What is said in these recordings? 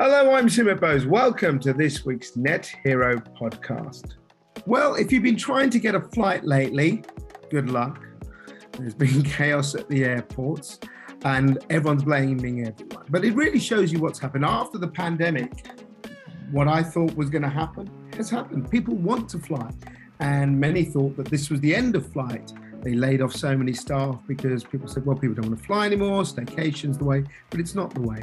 Hello, I'm Sumit Bose. Welcome to this week's Net Hero podcast. Well, if you've been trying to get a flight lately, good luck. There's been chaos at the airports and everyone's blaming everyone. But it really shows you what's happened after the pandemic. What I thought was going to happen has happened. People want to fly, and many thought that this was the end of flight. They laid off so many staff because people said, well, people don't want to fly anymore, staycation's the way, but it's not the way.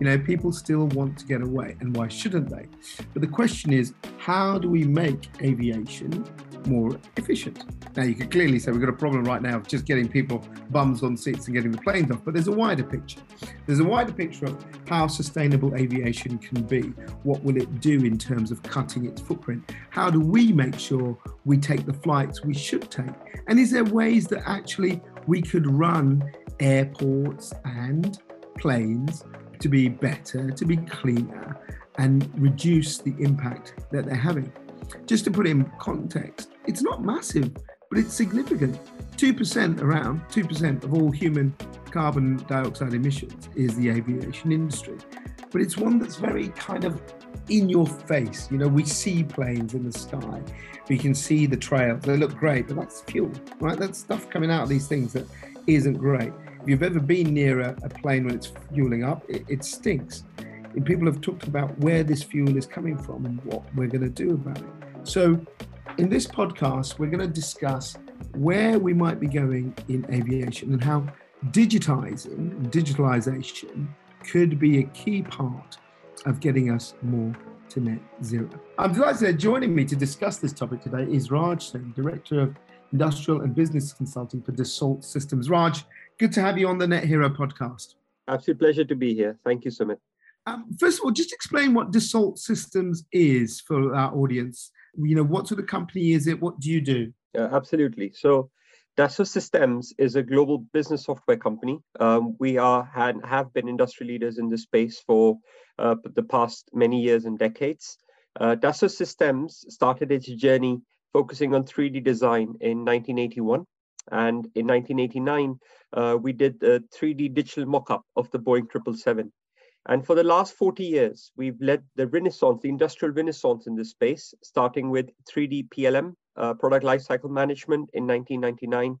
You know, people still want to get away, and why shouldn't they? But the question is, how do we make aviation more efficient? Now, you could clearly say we've got a problem right now of just getting people bums on seats and getting the planes off, but there's a wider picture. There's a wider picture of how sustainable aviation can be. What will it do in terms of cutting its footprint? How do we make sure we take the flights we should take? And is there ways that actually we could run airports and planes to be better, to be cleaner, and reduce the impact that they're having. Just to put in context, it's not massive, but it's significant. 2% around, 2% of all human carbon dioxide emissions is the aviation industry. But it's one that's very kind of in your face. You know, we see planes in the sky, we can see the trails, they look great, but that's fuel, right? That's stuff coming out of these things that isn't great. If you've ever been near a, a plane when it's fueling up, it, it stinks. And people have talked about where this fuel is coming from and what we're going to do about it. So, in this podcast, we're going to discuss where we might be going in aviation and how digitizing, digitalization could be a key part of getting us more to net zero. I'm delighted that joining me to discuss this topic today is Raj Singh, Director of Industrial and Business Consulting for Dassault Systems. Raj, Good to have you on the Net Hero podcast. Absolute pleasure to be here. Thank you, Sumit. Um, first of all, just explain what Dassault Systems is for our audience. You know, what sort of company is it? What do you do? Uh, absolutely. So, Dassault Systems is a global business software company. Um, we are had, have been industry leaders in this space for uh, the past many years and decades. Uh, Dassault Systems started its journey focusing on 3D design in 1981. And in 1989, uh, we did a 3D digital mock-up of the Boeing 777. And for the last 40 years, we've led the renaissance, the industrial renaissance in this space, starting with 3D PLM, uh, product lifecycle management in 1999,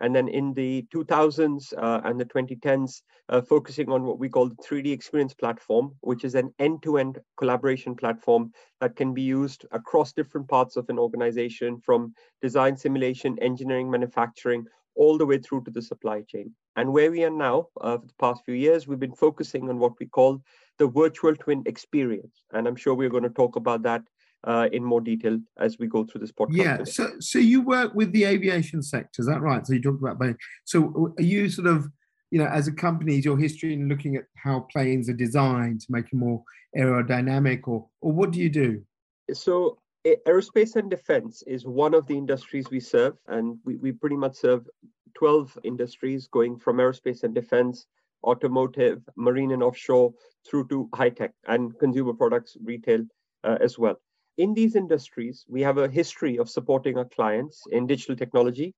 and then in the 2000s uh, and the 2010s, uh, focusing on what we call the 3D Experience Platform, which is an end-to-end collaboration platform that can be used across different parts of an organization from design, simulation, engineering, manufacturing, all the way through to the supply chain. And where we are now, uh, for the past few years, we've been focusing on what we call the virtual twin experience. And I'm sure we're going to talk about that uh, in more detail as we go through this podcast. Yeah. Today. So, so you work with the aviation sector, is that right? So you talked about Boeing. So are you sort of, you know, as a company, is your history in looking at how planes are designed to make them more aerodynamic, or or what do you do? So aerospace and defense is one of the industries we serve, and we, we pretty much serve 12 industries going from aerospace and defense, automotive, marine and offshore, through to high tech and consumer products, retail uh, as well in these industries, we have a history of supporting our clients in digital technology,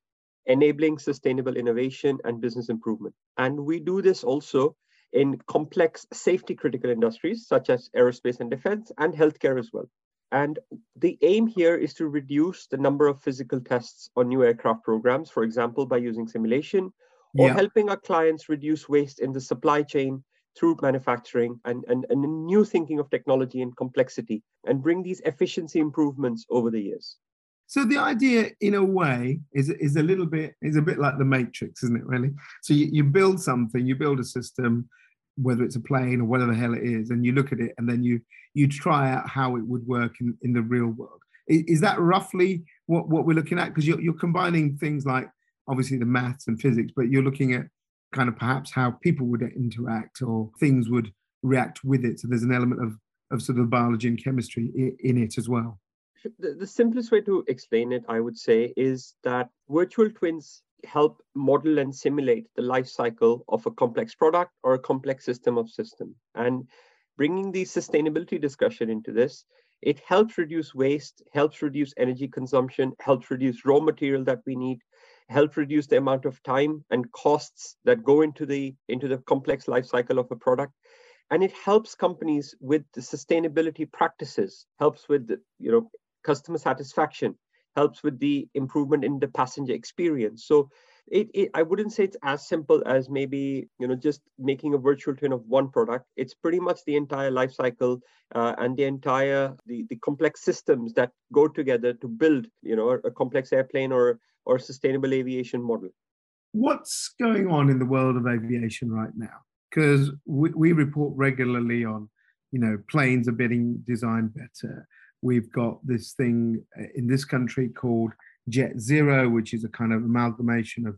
enabling sustainable innovation and business improvement. And we do this also in complex safety critical industries such as aerospace and defense and healthcare as well. And the aim here is to reduce the number of physical tests on new aircraft programs, for example, by using simulation, or yeah. helping our clients reduce waste in the supply chain through manufacturing and, and, and a new thinking of technology and complexity and bring these efficiency improvements over the years. So the idea, in a way, is is a little bit is a bit like the Matrix, isn't it? Really. So you, you build something, you build a system, whether it's a plane or whatever the hell it is, and you look at it, and then you you try out how it would work in, in the real world. Is, is that roughly what, what we're looking at? Because you're, you're combining things like obviously the maths and physics, but you're looking at kind of perhaps how people would interact or things would react with it. So there's an element of, of sort of biology and chemistry in, it as well. The, the simplest way to explain it, I would say, is that virtual twins help model and simulate the life cycle of a complex product or a complex system of system. And bringing the sustainability discussion into this, it helps reduce waste, helps reduce energy consumption, helps reduce raw material that we need, help reduce the amount of time and costs that go into the into the complex life cycle of a product and it helps companies with the sustainability practices, helps with you know customer satisfaction, helps with the improvement in the passenger experience. So it, it, i wouldn't say it's as simple as maybe you know just making a virtual twin of one product it's pretty much the entire life cycle uh, and the entire the, the complex systems that go together to build you know a, a complex airplane or or sustainable aviation model? What's going on in the world of aviation right now? Because we, we report regularly on you know planes are getting designed better. We've got this thing uh, in this country called Jet Zero, which is a kind of amalgamation of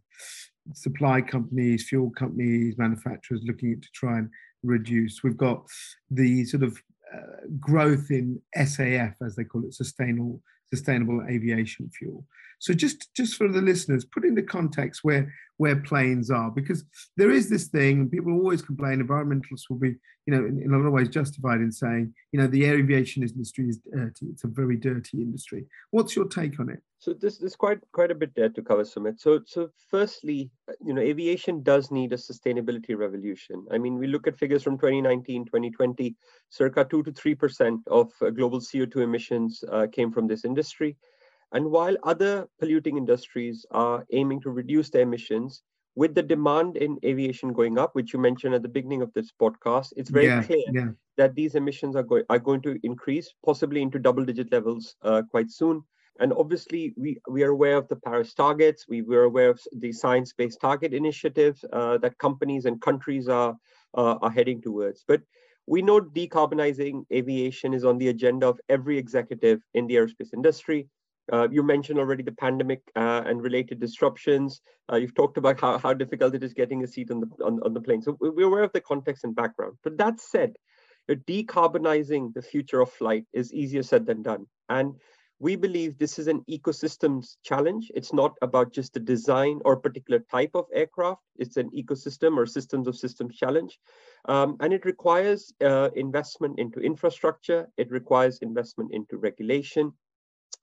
supply companies, fuel companies, manufacturers looking to try and reduce. We've got the sort of uh, growth in SAF, as they call it, sustainable sustainable aviation fuel. So just just for the listeners, put into context where where planes are, because there is this thing, and people always complain. Environmentalists will be, you know, in, in a lot of ways justified in saying, you know, the air aviation industry is dirty. It's a very dirty industry. What's your take on it? So this there's quite quite a bit there to cover, Sumit. So so firstly, you know, aviation does need a sustainability revolution. I mean, we look at figures from 2019, 2020, circa two to three percent of uh, global CO2 emissions uh, came from this industry. And while other polluting industries are aiming to reduce their emissions, with the demand in aviation going up, which you mentioned at the beginning of this podcast, it's very yeah, clear yeah. that these emissions are going are going to increase, possibly into double-digit levels uh, quite soon. And obviously, we, we are aware of the Paris targets. We were aware of the science-based target initiatives uh, that companies and countries are, uh, are heading towards. But we know decarbonizing aviation is on the agenda of every executive in the aerospace industry. Uh, you mentioned already the pandemic uh, and related disruptions. Uh, you've talked about how, how difficult it is getting a seat on the on, on the plane. So we're aware of the context and background. But that said, decarbonizing the future of flight is easier said than done. And we believe this is an ecosystems challenge. It's not about just the design or particular type of aircraft. It's an ecosystem or systems of systems challenge. Um, and it requires uh, investment into infrastructure. It requires investment into regulation.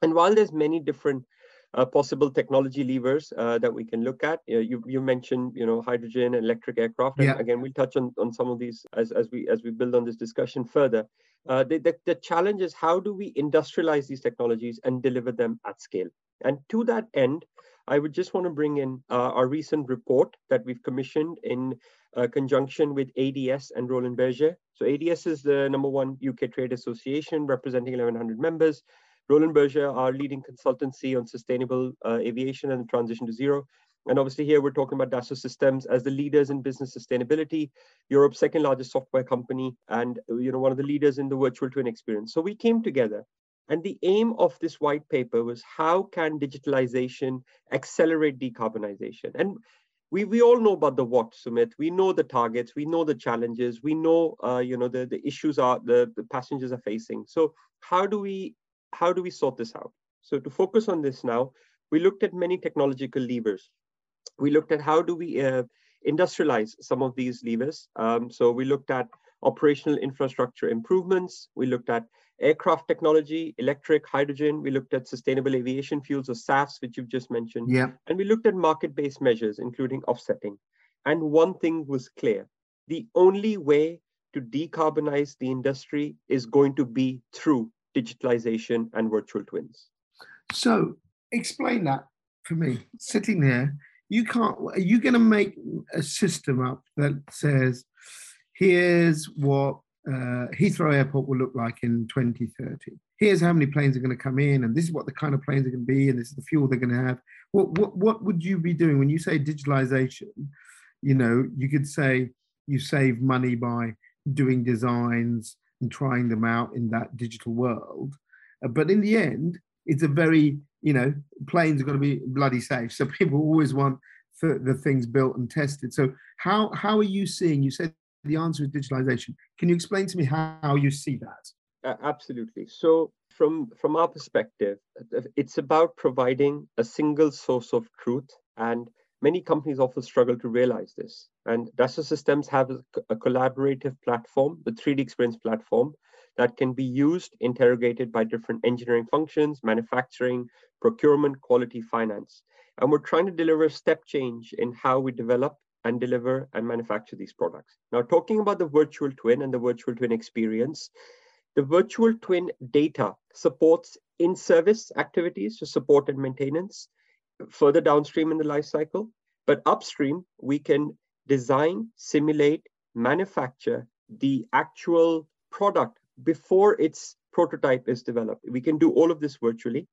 And while there's many different uh, possible technology levers uh, that we can look at. Uh, you, you mentioned, you know, hydrogen and electric aircraft. And yeah. again, we'll touch on, on some of these as, as we as we build on this discussion further. Uh, the, the, the challenge is how do we industrialize these technologies and deliver them at scale? And to that end, I would just want to bring in uh, our recent report that we've commissioned in uh, conjunction with ADS and Roland Berger. So ADS is the number one UK trade association representing 1,100 members. Roland Berger, our leading consultancy on sustainable uh, aviation and transition to zero. And obviously here we're talking about Dassault Systems as the leaders in business sustainability, Europe's second largest software company, and you know one of the leaders in the virtual twin experience. So we came together and the aim of this white paper was how can digitalization accelerate decarbonization? And we, we all know about the what, Sumit. We know the targets, we know the challenges, we know uh, you know the, the issues are the, the passengers are facing. So how do we how do we sort this out? So to focus on this now, we looked at many technological levers we looked at how do we uh, industrialize some of these levers. Um, so we looked at operational infrastructure improvements. We looked at aircraft technology, electric, hydrogen. We looked at sustainable aviation fuels or SAFs, which you've just mentioned. Yeah. And we looked at market-based measures, including offsetting. And one thing was clear. The only way to decarbonize the industry is going to be through digitalization and virtual twins. So explain that for me. Sitting there, you can't are you going to make a system up that says here's what uh, Heathrow Airport will look like in 2030. Here's how many planes are going to come in, and this is what the kind of planes are going to be, and this is the fuel they're going to have. What, what, what would you be doing when you say digitalization? You know, you could say you save money by doing designs and trying them out in that digital world. Uh, but in the end, it's a very you know, planes are going to be bloody safe. So people always want the things built and tested. So how how are you seeing? You said the answer is digitalization. Can you explain to me how you see that? Uh, absolutely. So from from our perspective, it's about providing a single source of truth, and many companies often struggle to realize this. And Dassault Systems have a collaborative platform, the 3D Experience platform, that can be used, interrogated by different engineering functions, manufacturing, procurement, quality, finance. And we're trying to deliver a step change in how we develop and deliver and manufacture these products. Now, talking about the virtual twin and the virtual twin experience, the virtual twin data supports in-service activities, so support and maintenance, further downstream in the life cycle. But upstream, we can design, simulate, manufacture the actual product before its prototype is developed. We can do all of this virtually.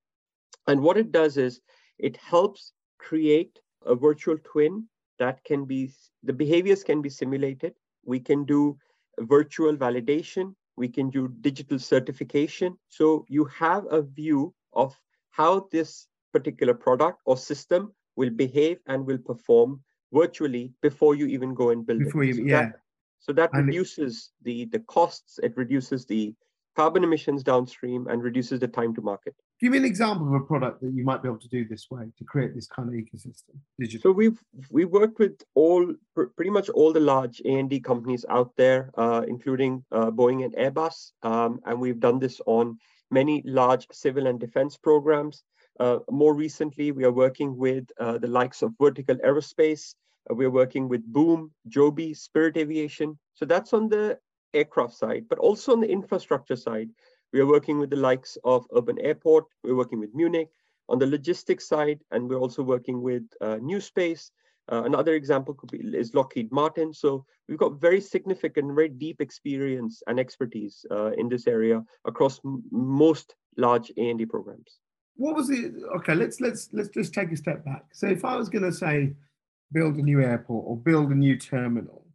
And what it does is it helps create a virtual twin that can be, the behaviors can be simulated. We can do virtual validation. We can do digital certification. So you have a view of how this particular product or system will behave and will perform virtually before you even go and build before it. You, so yeah. That, so that and reduces the, the costs, it reduces the carbon emissions downstream and reduces the time to market. Give me an example of a product that you might be able to do this way to create this kind of ecosystem. Digital. So we've we worked with all pretty much all the large A and D companies out there, uh, including uh, Boeing and Airbus, um, and we've done this on many large civil and defense programs. Uh, more recently, we are working with uh, the likes of Vertical Aerospace. Uh, we're working with Boom, Joby, Spirit Aviation. So that's on the aircraft side, but also on the infrastructure side. We are working with the likes of Urban Airport. We're working with Munich on the logistics side, and we're also working with uh, New Space. Uh, another example could be is Lockheed Martin. So we've got very significant, very deep experience and expertise uh, in this area across most large A&D programs what was it? Okay, let's let's let's just take a step back. So if I was going to say build a new airport or build a new terminal,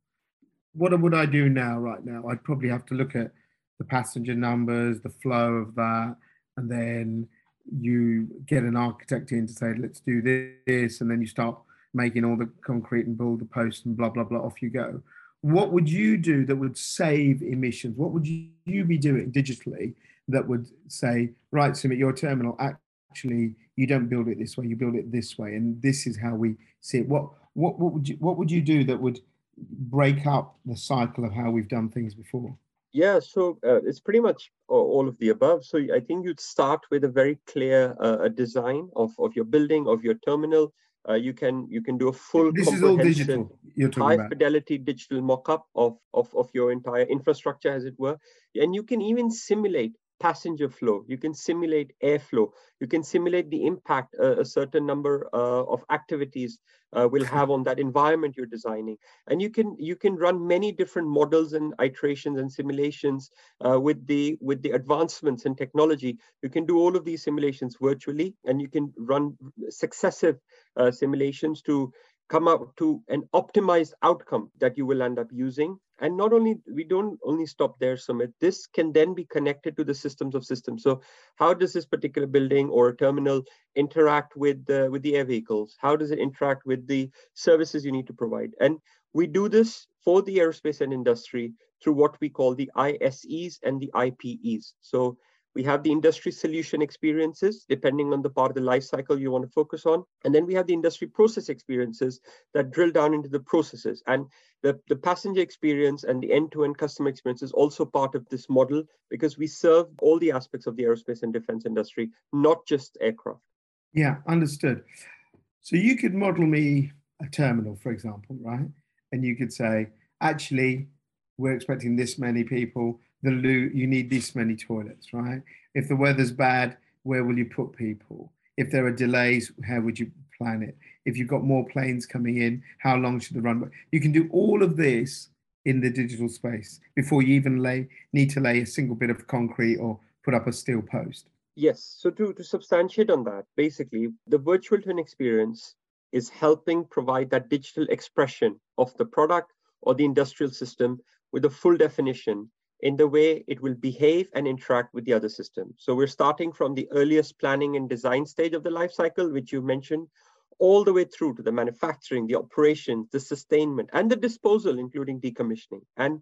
what would I do now? Right now, I'd probably have to look at the passenger numbers, the flow of that, and then you get an architect in to say, let's do this, and then you start making all the concrete and build the post and blah blah blah. Off you go. What would you do that would save emissions? What would you be doing digitally that would say, right, Sumit, your terminal actually you don't build it this way you build it this way and this is how we see it what what what would you what would you do that would break up the cycle of how we've done things before? Yeah so uh, it's pretty much all of the above. So i think you'd start with a very clear uh, design of, of your building of your terminal. Uh, you can you can do a full this is all digital you're talking high about. fidelity digital mock-up of, of of your entire infrastructure as it were. And you can even simulate passenger flow, you can simulate airflow, you can simulate the impact a, a certain number uh, of activities uh, will have on that environment you're designing. And you can you can run many different models and iterations and simulations uh, with the with the advancements in technology. You can do all of these simulations virtually, and you can run successive uh, simulations to come up to an optimized outcome that you will end up using. And not only we don't only stop there sumit. This can then be connected to the systems of systems. So how does this particular building or terminal interact with the with the air vehicles? How does it interact with the services you need to provide? And we do this for the aerospace and industry through what we call the ISEs and the IPEs so we have the industry solution experiences, depending on the part of the life cycle you want to focus on. And then we have the industry process experiences that drill down into the processes. And the, the passenger experience and the end-to-end customer experience is also part of this model because we serve all the aspects of the aerospace and defense industry, not just aircraft. Yeah, understood. So you could model me a terminal, for example, right? And you could say, actually, we're expecting this many people the loo, you need this many toilets, right? If the weather's bad, where will you put people? If there are delays, how would you plan it? If you've got more planes coming in, how long should the runway? You can do all of this in the digital space before you even lay need to lay a single bit of concrete or put up a steel post. Yes. So to, to substantiate on that, basically the virtual twin experience is helping provide that digital expression of the product or the industrial system with a full definition in the way it will behave and interact with the other system. So we're starting from the earliest planning and design stage of the life cycle, which you mentioned, all the way through to the manufacturing, the operations, the sustainment, and the disposal, including decommissioning. And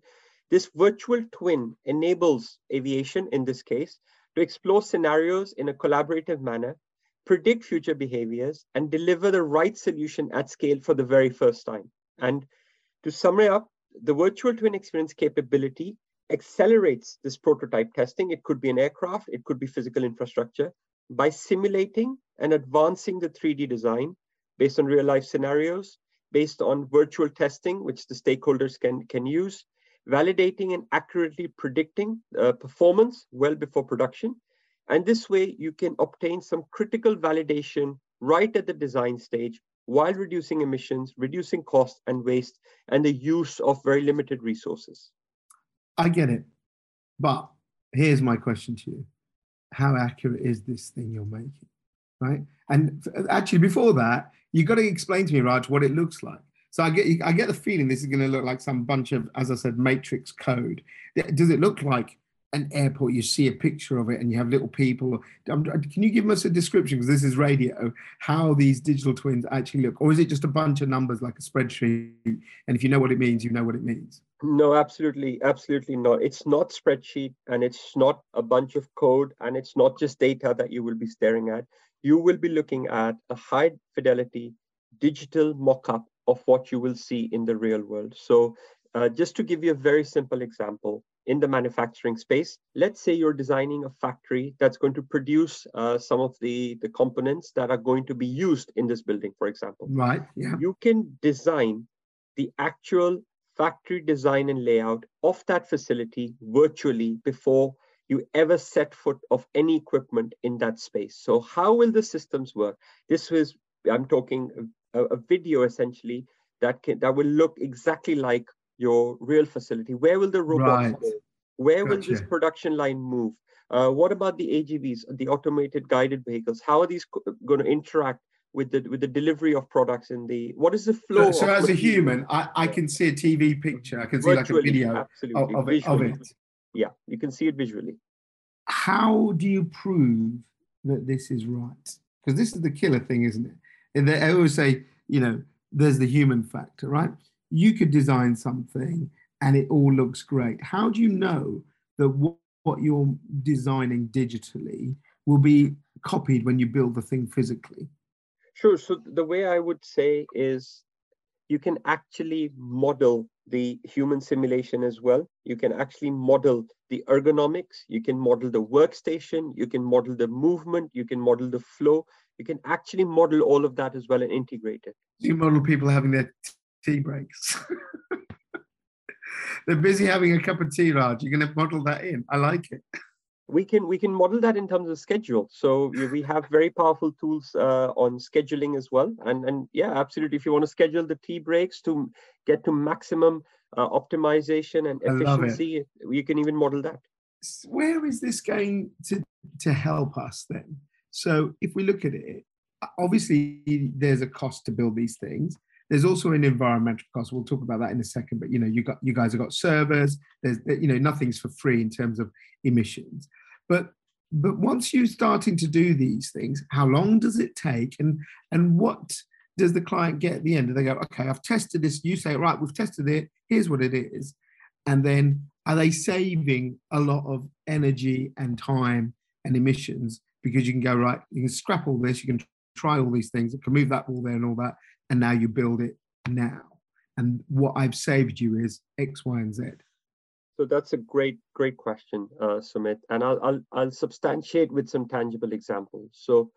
this virtual twin enables aviation, in this case, to explore scenarios in a collaborative manner, predict future behaviors, and deliver the right solution at scale for the very first time. And to sum it up, the virtual twin experience capability accelerates this prototype testing. It could be an aircraft, it could be physical infrastructure by simulating and advancing the 3D design based on real life scenarios. based on virtual testing, which the stakeholders can, can use, validating and accurately predicting uh, performance well before production. And this way you can obtain some critical validation right at the design stage while reducing emissions, reducing cost and waste, and the use of very limited resources. I get it. But here's my question to you. How accurate is this thing you're making? Right. And actually, before that, you've got to explain to me, Raj, what it looks like. So I get I get the feeling this is going to look like some bunch of, as I said, matrix code. Does it look like an airport? You see a picture of it, and you have little people. Can you give us a description, because this is radio, how these digital twins actually look, or is it just a bunch of numbers like a spreadsheet? And if you know what it means, you know what it means. No, absolutely, absolutely not. It's not spreadsheet, and it's not a bunch of code, and it's not just data that you will be staring at. You will be looking at a high fidelity digital mock-up of what you will see in the real world. So uh, just to give you a very simple example, in the manufacturing space, let's say you're designing a factory that's going to produce uh, some of the, the components that are going to be used in this building, for example. Right, yeah. You can design the actual factory design and layout of that facility virtually before you ever set foot of any equipment in that space. So how will the systems work? This was, I'm talking a, a video essentially that can, that will look exactly like your real facility. Where will the robots right. go? Where gotcha. will this production line move? Uh, what about the AGVs, the automated guided vehicles? How are these going to interact with the with the delivery of products in the what is the flow? So, so as a human, I, I can see a TV picture. I can see like a video of, of, it, of it. Yeah, you can see it visually. How do you prove that this is right? Because this is the killer thing, isn't it? And they, I always say, you know, there's the human factor, right? You could design something and it all looks great. How do you know that what, what you're designing digitally will be copied when you build the thing physically? Sure. So the way I would say is you can actually model the human simulation as well. You can actually model the ergonomics, you can model the workstation, you can model the movement, you can model the flow, you can actually model all of that as well and integrate it. You model people having their tea breaks. They're busy having a cup of tea, Raj. You're going to model that in. I like it. We can we can model that in terms of schedule. So we have very powerful tools uh, on scheduling as well. And and yeah, absolutely. If you want to schedule the tea breaks to get to maximum uh, optimization and efficiency, you can even model that. Where is this going to to help us then? So if we look at it, obviously there's a cost to build these things. There's also an environmental cost. We'll talk about that in a second. But you know, you got you guys have got servers. There's you know nothing's for free in terms of emissions. But but once you're starting to do these things, how long does it take, and and what does the client get at the end? Do they go, okay, I've tested this. You say, right, we've tested it. Here's what it is, and then are they saving a lot of energy and time and emissions because you can go right, you can scrap all this, you can try all these things, you can move that wall there and all that, and now you build it now. And what I've saved you is X, Y, and Z. So that's a great, great question, uh, Sumit. And I'll, I'll, I'll substantiate with some tangible examples. So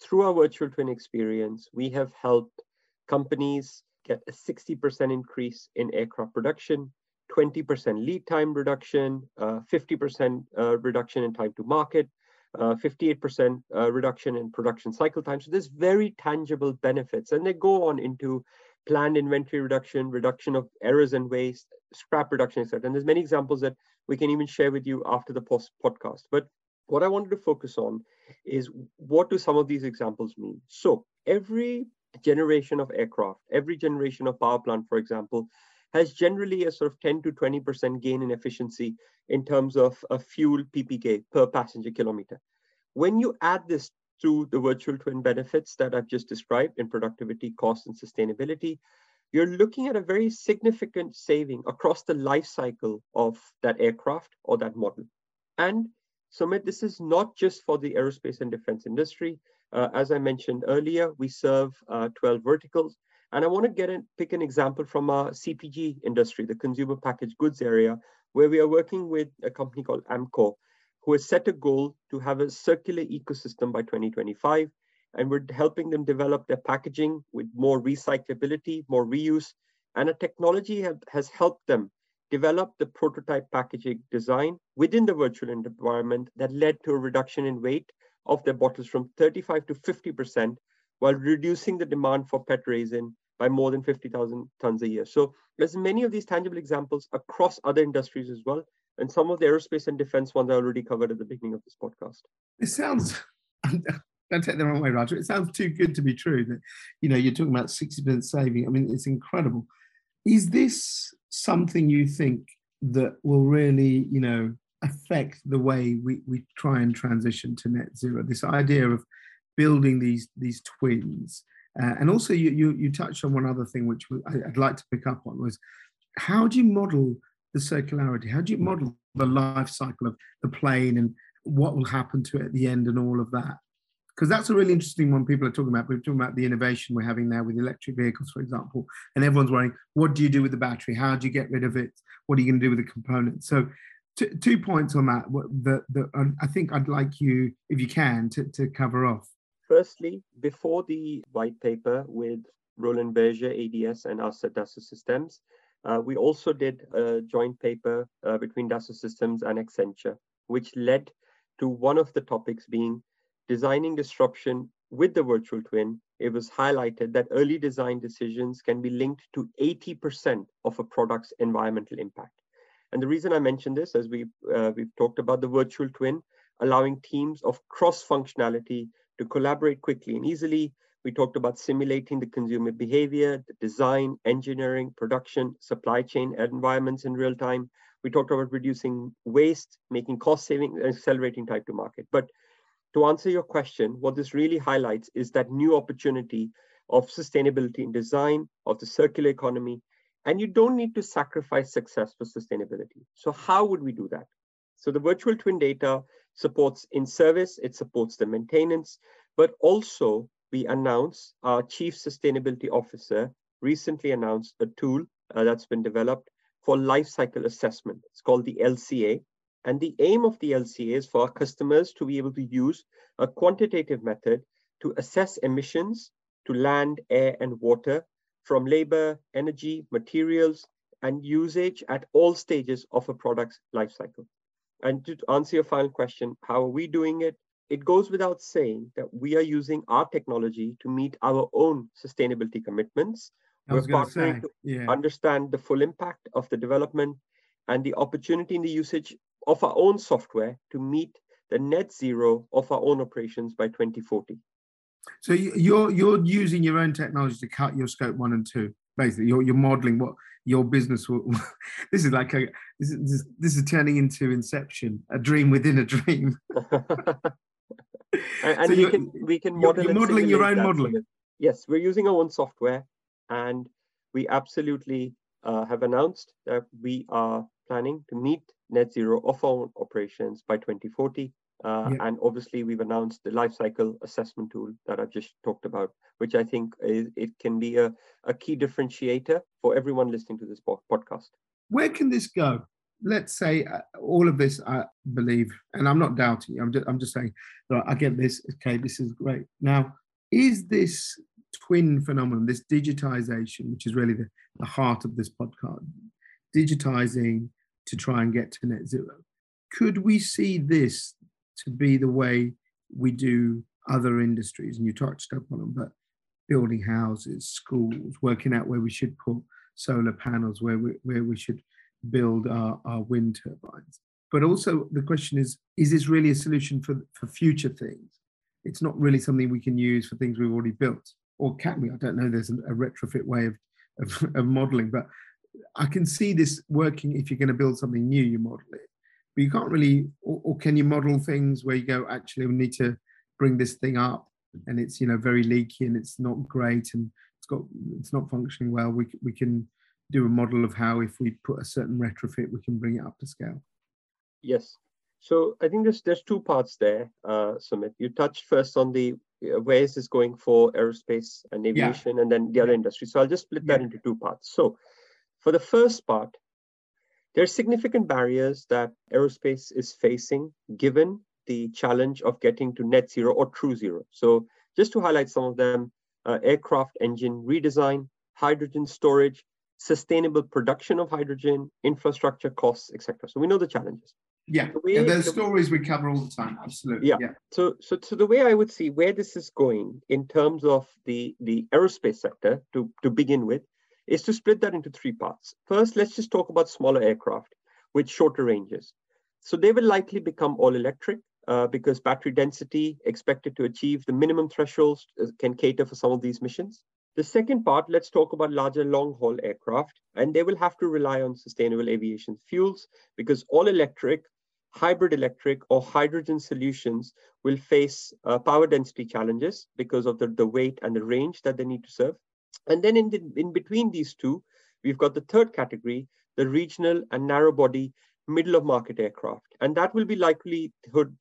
through our virtual twin experience, we have helped companies get a 60% increase in aircraft production, 20% lead time reduction, 50% uh, uh, reduction in time to market, 58% uh, uh, reduction in production cycle time. So there's very tangible benefits. And they go on into planned inventory reduction, reduction of errors and waste, scrap reduction, etc. And there's many examples that we can even share with you after the post podcast. But what I wanted to focus on is what do some of these examples mean? So every generation of aircraft, every generation of power plant, for example, has generally a sort of 10 to 20% gain in efficiency in terms of a fuel PPK per passenger kilometer. When you add this to the virtual twin benefits that I've just described in productivity, cost, and sustainability, you're looking at a very significant saving across the life cycle of that aircraft or that model. And Sumit, this is not just for the aerospace and defense industry. Uh, as I mentioned earlier, we serve uh, 12 verticals. And I want to get in, pick an example from our CPG industry, the consumer packaged goods area, where we are working with a company called Amcor, who has set a goal to have a circular ecosystem by 2025. and we're helping them develop their packaging with more recyclability, more reuse, and a technology have, has helped them develop the prototype packaging design within the virtual environment that led to a reduction in weight of their bottles from 35 to 50% while reducing the demand for PET resin by more than 50,000 tons a year. So there's many of these tangible examples across other industries as well. And some of the aerospace and defense ones I already covered at the beginning of this podcast. It sounds, don't take the wrong way, Raj. It sounds too good to be true that, you know, you're talking about 60% saving. I mean, it's incredible. Is this something you think that will really, you know, affect the way we, we try and transition to net zero? This idea of building these these twins uh, and also, you, you, you touched on one other thing, which I'd like to pick up on, was how do you model the circularity? How do you model the life cycle of the plane and what will happen to it at the end and all of that? Because that's a really interesting one people are talking about. We're talking about the innovation we're having now with electric vehicles, for example, and everyone's worrying, what do you do with the battery? How do you get rid of it? What are you going to do with the components? So Two, points on that that, that I think I'd like you, if you can, to, to cover off. Firstly, before the white paper with Roland Berger, ADS, and us at Dassault Systems, uh, we also did a joint paper uh, between Dassault Systems and Accenture, which led to one of the topics being designing disruption with the virtual twin. It was highlighted that early design decisions can be linked to 80% of a product's environmental impact. And the reason I mention this, as we, uh, we've talked about the virtual twin, allowing teams of cross functionality to collaborate quickly and easily. We talked about simulating the consumer behavior, the design, engineering, production, supply chain environments in real time. We talked about reducing waste, making cost saving, accelerating time to market. But to answer your question, what this really highlights is that new opportunity of sustainability in design, of the circular economy, and you don't need to sacrifice success for sustainability. So how would we do that? So the virtual twin data supports in service, it supports the maintenance, but also we announced our chief sustainability officer recently announced a tool uh, that's been developed for life cycle assessment. It's called the LCA. And the aim of the LCA is for our customers to be able to use a quantitative method to assess emissions to land, air, and water from labor, energy, materials, and usage at all stages of a product's life cycle. And to answer your final question, how are we doing it? It goes without saying that we are using our technology to meet our own sustainability commitments. We're partnering say, to yeah. understand the full impact of the development and the opportunity in the usage of our own software to meet the net zero of our own operations by 2040. So you're you're using your own technology to cut your scope one and two basically you're, you're modeling what your business will this is like a this is this is turning into inception a dream within a dream. And, so we can we can model you're, you're modeling your own modeling. yes we're using our own software and we absolutely uh, have announced that we are planning to meet net zero of our own operations by 2040 uh, yeah. And obviously, we've announced the life cycle assessment tool that I've just talked about, which I think is, it can be a, a key differentiator for everyone listening to this podcast. Where can this go? Let's say uh, all of this, I believe, and I'm not doubting you, I'm just, I'm just saying, right, I get this, okay, this is great. Now, is this twin phenomenon, this digitization, which is really the, the heart of this podcast, digitizing to try and get to net zero, could we see this to be the way we do other industries, and you touched upon them, but building houses, schools, working out where we should put solar panels, where we, where we should build our, our wind turbines. But also the question is, is this really a solution for, for future things? It's not really something we can use for things we've already built. Or can we? I don't know. There's a, retrofit way of, of, of modeling, but I can see this working if you're going to build something new, you model it but you can't really or, or, can you model things where you go actually we need to bring this thing up and it's you know very leaky and it's not great and it's got it's not functioning well. We, we can do a model of how if we put a certain retrofit we can bring it up to scale. Yes. So i think there's there's two parts there uh sumit. You touched first on the uh, where is this going for aerospace and aviation yeah. and then the other industry. So i'll just split that into two parts. So for the first part there are significant barriers that aerospace is facing given the challenge of getting to net zero or true zero. So Just to highlight some of them, uh, aircraft engine redesign, hydrogen storage, sustainable production of hydrogen, infrastructure costs, etc. So we know the challenges. Yeah, the yeah there's the, stories we cover all the time. Absolutely. Yeah. yeah. So, so, so the way I would see where this is going in terms of the the aerospace sector to to begin with is to split that into three parts. First, let's just talk about smaller aircraft with shorter ranges. So they will likely become all electric uh, because battery density expected to achieve the minimum thresholds uh, can cater for some of these missions. The second part, let's talk about larger long haul aircraft, and they will have to rely on sustainable aviation fuels because all electric, hybrid electric, or hydrogen solutions will face uh, power density challenges because of the, the weight and the range that they need to serve. And then in, the, in between these two, we've got the third category, the regional and narrow body middle of market aircraft. And that will be likely,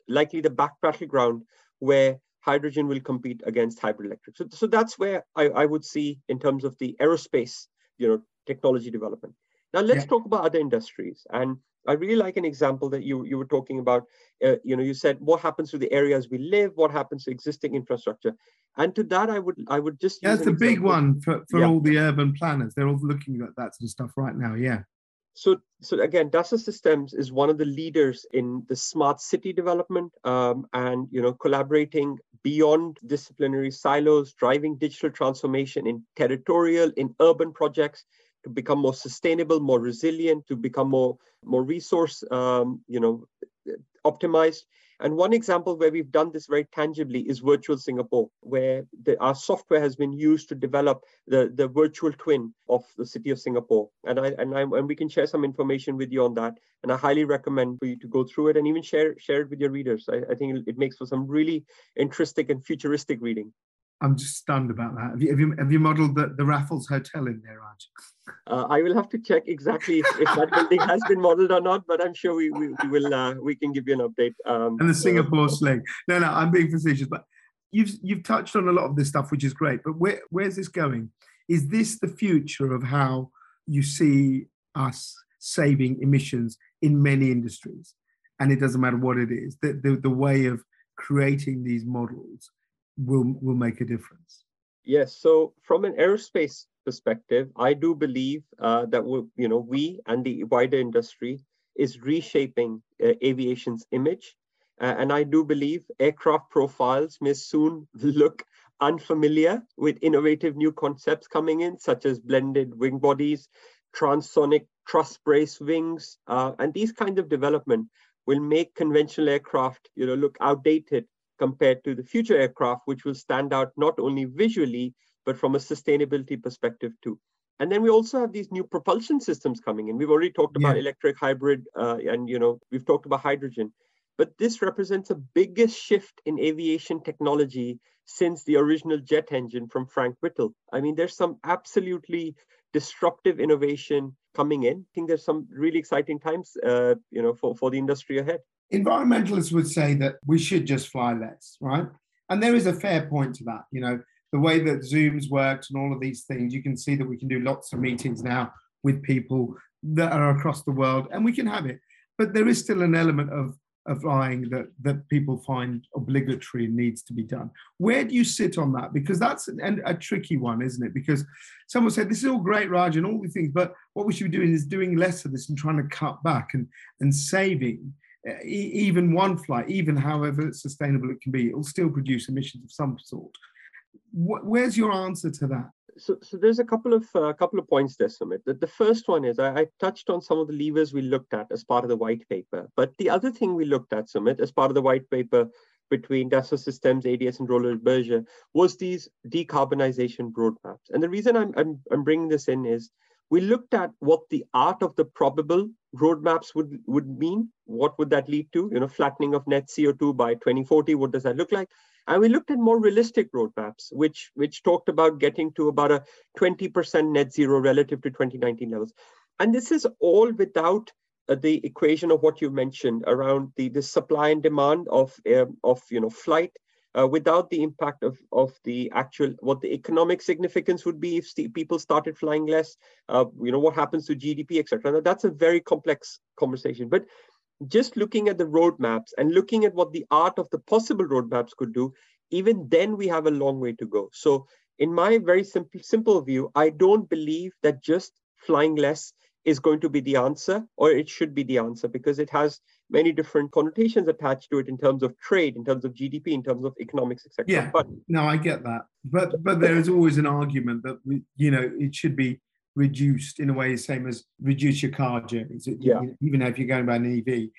likely the back battleground where hydrogen will compete against hybrid electric. So, so that's where I, I would see in terms of the aerospace, you know, technology development. Now let's yeah. talk about other industries. And I really like an example that you, you were talking about. Uh, you know, you said what happens to the areas we live, what happens to existing infrastructure, and to that I would I would just. That's the big one for, for yeah. all the urban planners. They're all looking at that sort of stuff right now. Yeah. So, so again, Dassault Systems is one of the leaders in the smart city development, um, and you know, collaborating beyond disciplinary silos, driving digital transformation in territorial, in urban projects to become more sustainable, more resilient, to become more more resource, um, you know, optimized. And one example where we've done this very tangibly is Virtual Singapore, where the, our software has been used to develop the, the virtual twin of the city of Singapore. And I, and I and we can share some information with you on that. And I highly recommend for you to go through it and even share share it with your readers. I, I think it makes for some really interesting and futuristic reading. I'm just stunned about that. Have you have you, have you modelled the, the Raffles Hotel in there, Raj? Uh, I will have to check exactly if, if that building has been modelled or not, but I'm sure we, we, we will uh, we can give you an update. Um, and the Singapore uh, sling. No, no, I'm being facetious, but you've you've touched on a lot of this stuff, which is great. But where where's this going? Is this the future of how you see us saving emissions in many industries? And it doesn't matter what it is. The the, the way of creating these models will will make a difference. Yes. So from an aerospace perspective, I do believe uh, that we, you know we and the wider industry is reshaping uh, aviation's image, uh, and I do believe aircraft profiles may soon look unfamiliar with innovative new concepts coming in, such as blended wing bodies, transonic truss brace wings, uh, and these kind of development will make conventional aircraft, you know, look outdated compared to the future aircraft, which will stand out not only visually, but from a sustainability perspective too. And then we also have these new propulsion systems coming in. We've already talked about yeah. electric, hybrid, uh, and you know we've talked about hydrogen. But this represents a biggest shift in aviation technology since the original jet engine from Frank Whittle. I mean, there's some absolutely disruptive innovation coming in. I think there's some really exciting times, uh, you know, for, for the industry ahead. Environmentalists would say that we should just fly less, right? And there is a fair point to that. You know, the way that Zooms worked and all of these things, you can see that we can do lots of meetings now with people that are across the world, and we can have it. But there is still an element of of flying that that people find obligatory and needs to be done. Where do you sit on that? Because that's an, a tricky one, isn't it? Because someone said this is all great, Raj, and all these things, but what we should be doing is doing less of this and trying to cut back and and saving even one flight, even however sustainable it can be, it will still produce emissions of some sort. Where's your answer to that? So, so there's a couple of uh, couple of points there, Sumit. The, the first one is I, I, touched on some of the levers we looked at as part of the white paper, but the other thing we looked at, Sumit, as part of the white paper between Dassault Systems, ADS, and Roland Berger was these decarbonization roadmaps. And the reason I'm, I'm, I'm bringing this in is we looked at what the art of the probable roadmaps would, would mean. What would that lead to? You know, flattening of net CO2 by 2040. What does that look like? And we looked at more realistic roadmaps, which, which talked about getting to about a 20% net zero relative to 2019 levels. And this is all without uh, the equation of what you mentioned around the, the supply and demand of, uh, of you know, flight uh, without the impact of, of the actual, what the economic significance would be if people started flying less, uh, you know, what happens to GDP, etc. now That's a very complex conversation. But just looking at the roadmaps and looking at what the art of the possible roadmaps could do, even then we have a long way to go. So in my very simple simple view, I don't believe that just flying less is going to be the answer or it should be the answer because it has many different connotations attached to it in terms of trade in terms of gdp in terms of economics etc yeah. But no i get that. But but there is always an argument that we, you know it should be reduced in a way the same as reduce your car journeys. Yeah. even if you're going by an ev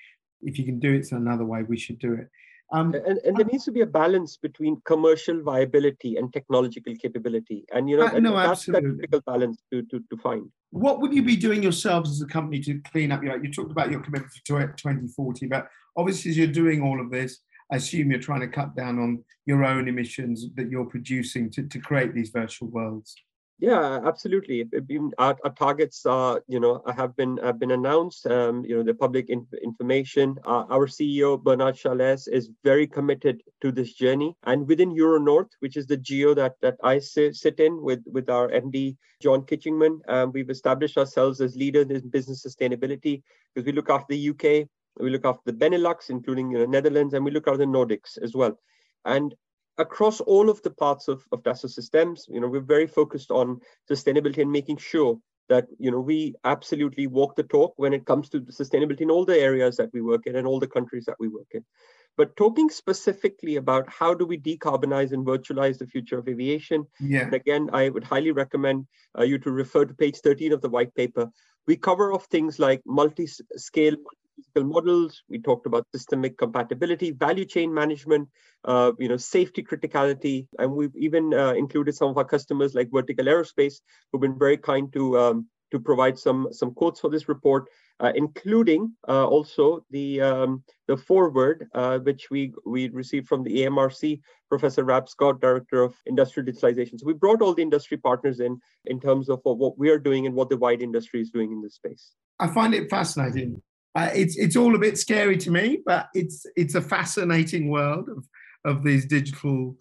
if you can do it in another way we should do it um, and, and, there needs to be a balance between commercial viability and technological capability. And you know, uh, no, that's that difficult balance to, to, to find. What would you be doing yourselves as a company to clean up? You, know, you talked about your commitment to 2040, but obviously as you're doing all of this, I assume you're trying to cut down on your own emissions that you're producing to, to create these virtual worlds. Yeah, absolutely. Our, our, targets are, you know, have been have been announced. Um, you know, the public in, information. Uh, our CEO Bernard Charlès is very committed to this journey, and within EuroNorth, which is the geo that that I sit, sit in with with our MD John Kitchingman, um, we've established ourselves as leaders in business sustainability because we look after the UK, we look after the Benelux, including the Netherlands, and we look after the Nordics as well. And across all of the parts of, of Dassault Systems, you know, we're very focused on sustainability and making sure that you know we absolutely walk the talk when it comes to sustainability in all the areas that we work in and all the countries that we work in. But talking specifically about how do we decarbonize and virtualize the future of aviation, yeah. and again, I would highly recommend uh, you to refer to page 13 of the white paper. We cover off things like multi-scale, physical models. We talked about systemic compatibility, value chain management, uh, you know, safety criticality, and we've even uh, included some of our customers like Vertical Aerospace, who've been very kind to um, to provide some some quotes for this report, uh, including uh, also the um, the foreword uh, which we we received from the AMRC, Professor Rab Scott, Director of Industrial Digitalization. So we brought all the industry partners in in terms of what we are doing and what the wide industry is doing in this space. I find it fascinating uh, it's it's all a bit scary to me, but it's it's a fascinating world of of these digital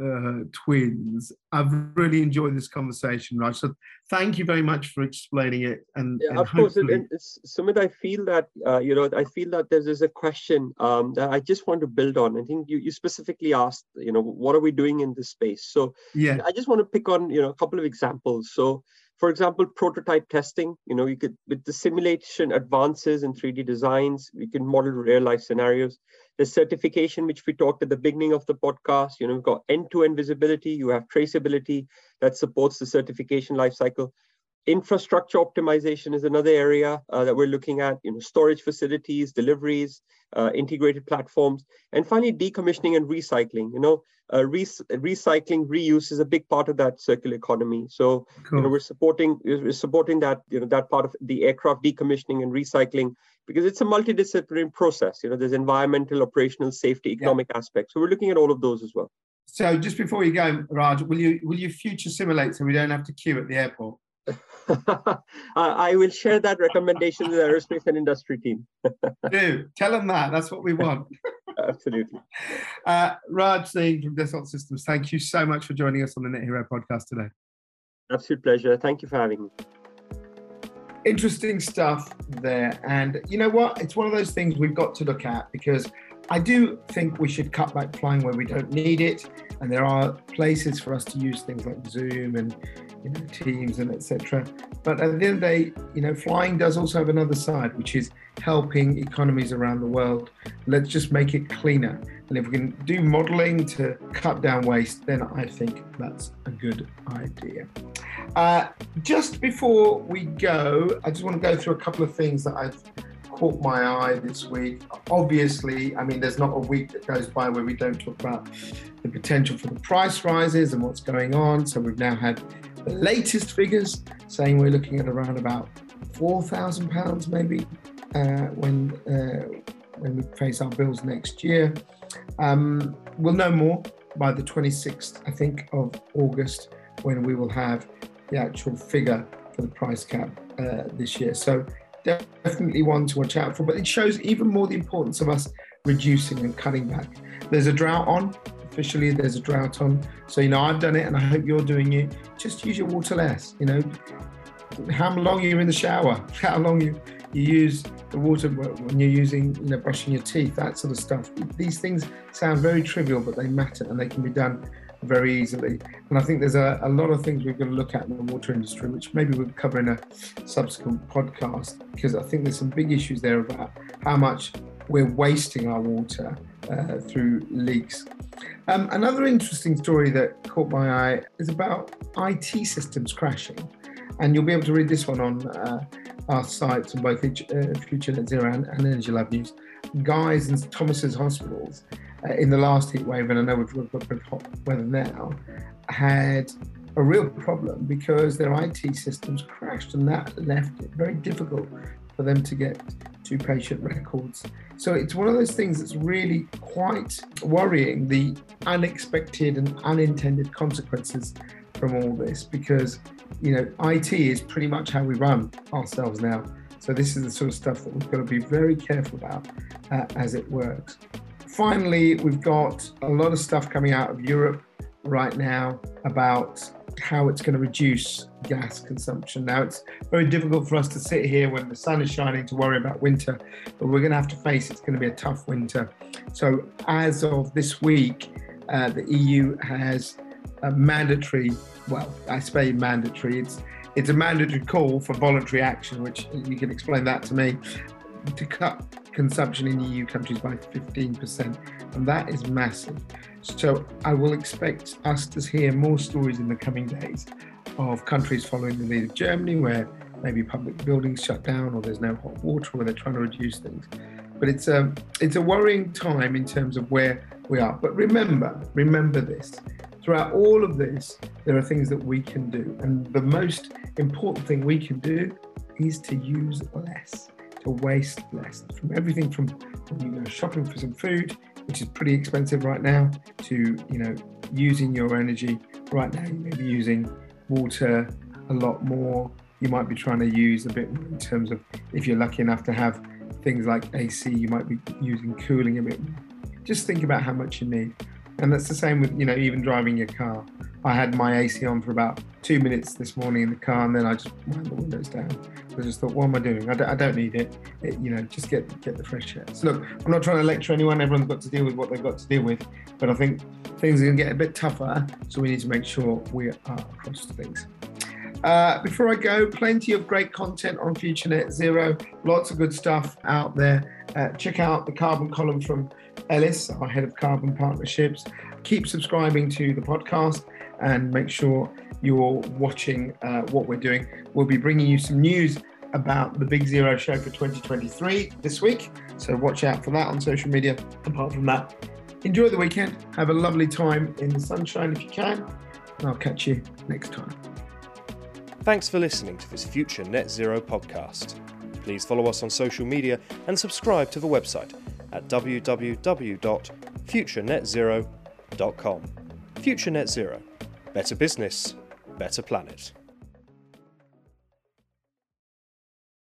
uh, twins. I've really enjoyed this conversation, Raj. So thank you very much for explaining it. And, yeah, and of hopefully... course, it's, Sumit, I feel that uh, you know, I feel that there's, there's a question um, that I just want to build on. I think you you specifically asked, you know, what are we doing in this space? So yeah, I just want to pick on you know a couple of examples. So for example, prototype testing, you know, you could, with the simulation advances in 3D designs, we can model real life scenarios. The certification, which we talked at the beginning of the podcast, you know, we've got end-to-end visibility, you have traceability that supports the certification lifecycle. Infrastructure optimization is another area uh, that we're looking at, you know, storage facilities, deliveries, uh, integrated platforms, and finally decommissioning and recycling. You know, uh, re- recycling, reuse is a big part of that circular economy. So, cool. you know, we're supporting we're supporting that you know that part of the aircraft decommissioning and recycling because it's a multidisciplinary process. You know, there's environmental, operational, safety, economic yeah. aspects. So we're looking at all of those as well. So, just before you go, Raj, will you will you future simulate so we don't have to queue at the airport? I will share that recommendation with the aerospace and industry team. Do tell them that. That's what we want. Absolutely. Uh, Raj Singh from Dassault Systems, thank you so much for joining us on the Net Hero podcast today. Absolute pleasure. Thank you for having me. Interesting stuff there. And you know what? It's one of those things we've got to look at because I do think we should cut back flying where we don't need it. And there are places for us to use things like Zoom and you know, teams and etc. But at the end of the day, you know, flying does also have another side, which is helping economies around the world. Let's just make it cleaner. And if we can do modeling to cut down waste, then I think that's a good idea. Uh, just before we go, I just want to go through a couple of things that I've caught my eye this week. Obviously, I mean, there's not a week that goes by where we don't talk about the potential for the price rises and what's going on. So we've now had the latest figures saying we're looking at around about four thousand pounds maybe uh, when uh, when we face our bills next year. Um, we'll know more by the 26th, I think, of August when we will have the actual figure for the price cap uh, this year. So definitely one to watch out for, but it shows even more the importance of us reducing and cutting back. There's a drought on. Officially, there's a drought on. So, you know, I've done it and I hope you're doing it. Just use your water less. You know, how long you're in the shower, how long you, you use the water when you're using, you know, brushing your teeth, that sort of stuff. These things sound very trivial, but they matter and they can be done very easily. And I think there's a, a lot of things we're going to look at in the water industry, which maybe we'll cover in a subsequent podcast, because I think there's some big issues there about how much we're wasting our water uh, through leaks. Um, another interesting story that caught my eye is about IT systems crashing. And you'll be able to read this one on uh, our sites on both uh, Future Net Zero and, and Energy Live News. Guy's and Thomas's hospitals uh, in the last heat wave, and I know we've got hot weather now, had a real problem because their IT systems crashed, and that left it very difficult for them to get to patient records. So it's one of those things that's really quite worrying the unexpected and unintended consequences from all this because you know IT is pretty much how we run ourselves now. So this is the sort of stuff that we've got to be very careful about uh, as it works. Finally, we've got a lot of stuff coming out of Europe right now about how it's going to reduce gas consumption. Now, it's very difficult for us to sit here when the sun is shining to worry about winter, but we're going to have to face it's going to be a tough winter. So, as of this week, uh, the EU has a mandatory, well, I say mandatory, it's it's a mandatory call for voluntary action, which you can explain that to me, to cut consumption in EU countries by 15%, and that is massive. So I will expect us to hear more stories in the coming days of countries following the lead of Germany, where maybe public buildings shut down or there's no hot water, or they're trying to reduce things. But it's a it's a worrying time in terms of where we are. But remember, remember this. Throughout all of this, there are things that we can do. And the most important thing we can do is to use less to waste less from everything from when you go shopping for some food, which is pretty expensive right now, to you know using your energy. Right now, you may be using water a lot more. You might be trying to use a bit in terms of if you're lucky enough to have things like AC, you might be using cooling a bit. Just think about how much you need. And that's the same with, you know, even driving your car. I had my AC on for about two minutes this morning in the car, and then I just wound the windows down. I just thought, what am I doing? I don't, need it. it. You know, just get get the fresh air. So look, I'm not trying to lecture anyone. Everyone's got to deal with what they've got to deal with, but I think things are going to get a bit tougher. So we need to make sure we are across things. Uh, before I go, plenty of great content on Future Net Zero. Lots of good stuff out there. Uh, check out the carbon column from Ellis, our head of carbon partnerships. Keep subscribing to the podcast and make sure you're watching uh, what we're doing. We'll be bringing you some news about the Big Zero show for 2023 this week. So watch out for that on social media. Apart from that, enjoy the weekend. Have a lovely time in the sunshine if you can. And I'll catch you next time. Thanks for listening to this Future Net Zero podcast. Please follow us on social media and subscribe to the website at www.futurenetzero.com. Future Net Zero Better business, better planet.